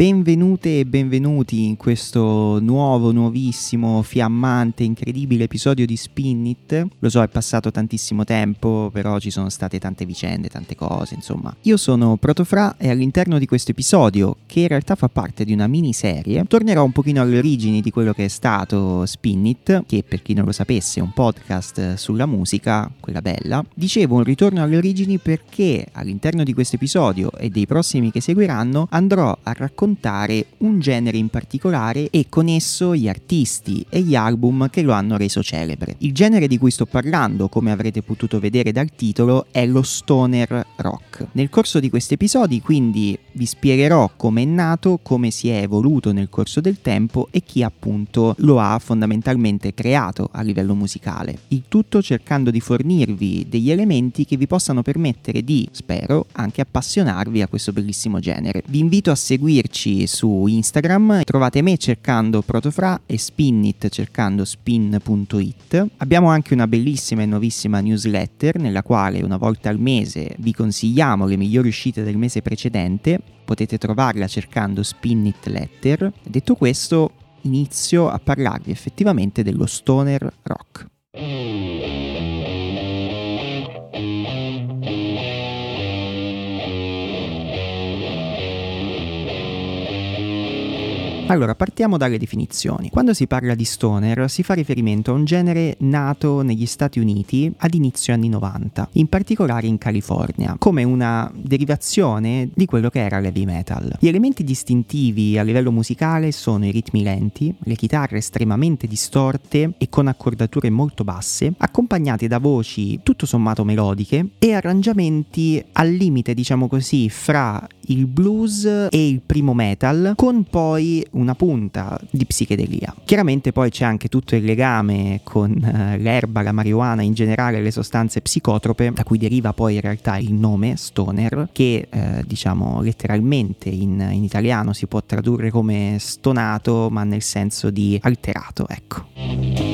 benvenute e benvenuti in questo nuovo, nuovissimo, fiammante, incredibile episodio di Spin It. Lo so, è passato tantissimo tempo, però ci sono state tante vicende, tante cose, insomma. Io sono Protofra e all'interno di questo episodio, che in realtà fa parte di una miniserie, tornerò un pochino alle origini di quello che è stato Spin It, che per chi non lo sapesse è un podcast sulla musica, quella bella. Dicevo un ritorno alle origini perché all'interno di questo episodio e dei prossimi che seguiranno andrò a raccontare raccontare un genere in particolare e con esso gli artisti e gli album che lo hanno reso celebre. Il genere di cui sto parlando, come avrete potuto vedere dal titolo, è lo stoner rock. Nel corso di questi episodi quindi vi spiegherò come è nato, come si è evoluto nel corso del tempo e chi appunto lo ha fondamentalmente creato a livello musicale. Il tutto cercando di fornirvi degli elementi che vi possano permettere di, spero, anche appassionarvi a questo bellissimo genere. Vi invito a seguirci su Instagram, trovate me cercando Protofra e Spinit cercando spin.it. Abbiamo anche una bellissima e nuovissima newsletter nella quale una volta al mese vi consigliamo le migliori uscite del mese precedente. Potete trovarla cercando Spinit Letter. Detto questo, inizio a parlarvi effettivamente dello stoner rock. Allora, partiamo dalle definizioni. Quando si parla di stoner si fa riferimento a un genere nato negli Stati Uniti ad inizio anni 90, in particolare in California, come una derivazione di quello che era l'heavy metal. Gli elementi distintivi a livello musicale sono i ritmi lenti, le chitarre estremamente distorte e con accordature molto basse, accompagnati da voci tutto sommato melodiche e arrangiamenti al limite, diciamo così, fra il blues e il primo metal, con poi una punta di psichedelia. Chiaramente poi c'è anche tutto il legame con uh, l'erba, la marijuana, in generale le sostanze psicotrope, da cui deriva poi in realtà il nome stoner, che uh, diciamo letteralmente in, in italiano si può tradurre come stonato, ma nel senso di alterato, ecco.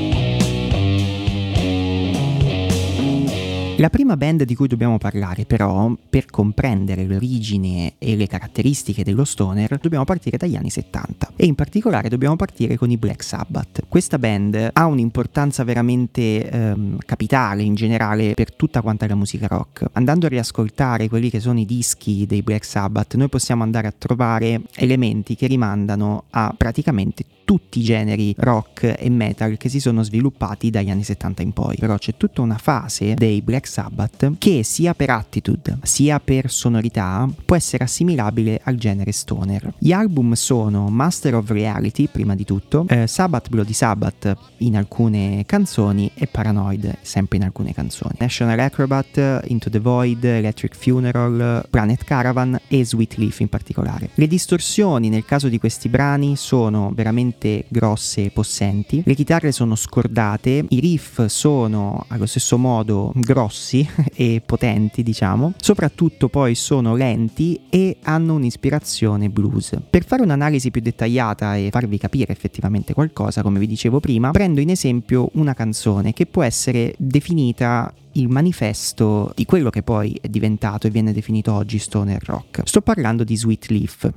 La prima band di cui dobbiamo parlare però, per comprendere l'origine e le caratteristiche dello stoner, dobbiamo partire dagli anni 70 e in particolare dobbiamo partire con i Black Sabbath. Questa band ha un'importanza veramente ehm, capitale in generale per tutta quanta la musica rock. Andando a riascoltare quelli che sono i dischi dei Black Sabbath, noi possiamo andare a trovare elementi che rimandano a praticamente tutti i generi rock e metal che si sono sviluppati dagli anni 70 in poi. Però c'è tutta una fase dei Black Sabbath che sia per attitude sia per sonorità può essere assimilabile al genere stoner. Gli album sono Master of Reality prima di tutto, eh, Sabbath Bloody Sabbath in alcune canzoni e Paranoid sempre in alcune canzoni. National Acrobat, Into the Void, Electric Funeral, Planet Caravan e Sweet Leaf in particolare. Le distorsioni nel caso di questi brani sono veramente veramente grosse e possenti. Le chitarre sono scordate, i riff sono allo stesso modo grossi e potenti, diciamo. Soprattutto poi sono lenti e hanno un'ispirazione blues. Per fare un'analisi più dettagliata e farvi capire effettivamente qualcosa, come vi dicevo prima, prendo in esempio una canzone che può essere definita il manifesto di quello che poi è diventato e viene definito oggi stoner rock. Sto parlando di Sweet Leaf,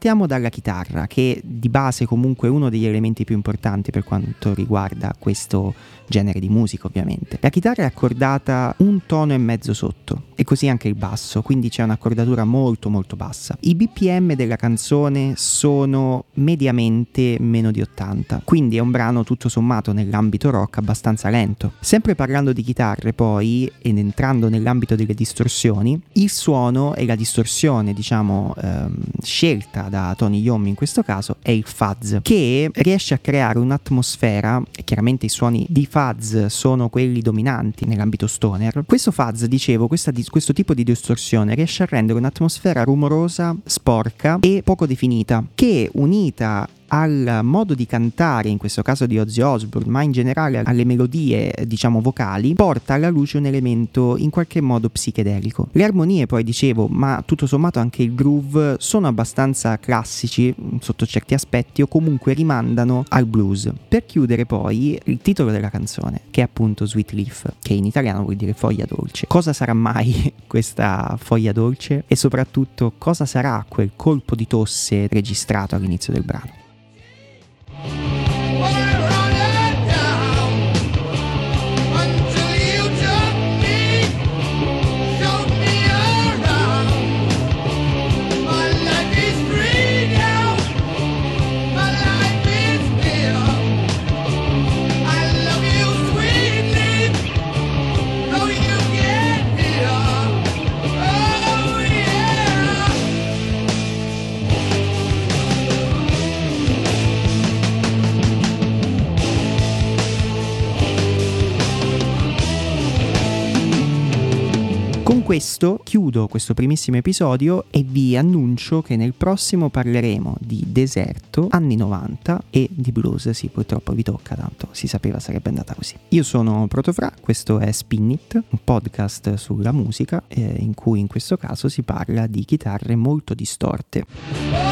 Partiamo dalla chitarra, che di base comunque è uno degli elementi più importanti per quanto riguarda questo genere di musica ovviamente. La chitarra è accordata un tono e mezzo sotto e così anche il basso, quindi c'è un'accordatura molto molto bassa. I BPM della canzone sono mediamente meno di 80, quindi è un brano tutto sommato nell'ambito rock abbastanza lento. Sempre parlando di chitarre poi ed entrando nell'ambito delle distorsioni, il suono e la distorsione diciamo ehm, scelta da Tony Iommi in questo caso è il fuzz che riesce a creare un'atmosfera, chiaramente i suoni di fuzz sono quelli dominanti nell'ambito stoner, questo fuzz, dicevo, questa, questo tipo di distorsione riesce a rendere un'atmosfera rumorosa, sporca e poco definita, che unita al modo di cantare, in questo caso di Ozzy Osbourne, ma in generale alle melodie, diciamo, vocali, porta alla luce un elemento in qualche modo psichedelico. Le armonie, poi dicevo, ma tutto sommato anche il groove, sono abbastanza classici sotto certi aspetti o comunque rimandano al blues. Per chiudere poi il titolo della canzone, che è appunto Sweet Leaf, che in italiano vuol dire foglia dolce. Cosa sarà mai questa foglia dolce e soprattutto cosa sarà quel colpo di tosse registrato all'inizio del brano? Questo chiudo questo primissimo episodio e vi annuncio che nel prossimo parleremo di deserto, anni 90 e di blues. Sì, purtroppo vi tocca, tanto si sapeva sarebbe andata così. Io sono Protofra, questo è Spin It, un podcast sulla musica eh, in cui in questo caso si parla di chitarre molto distorte.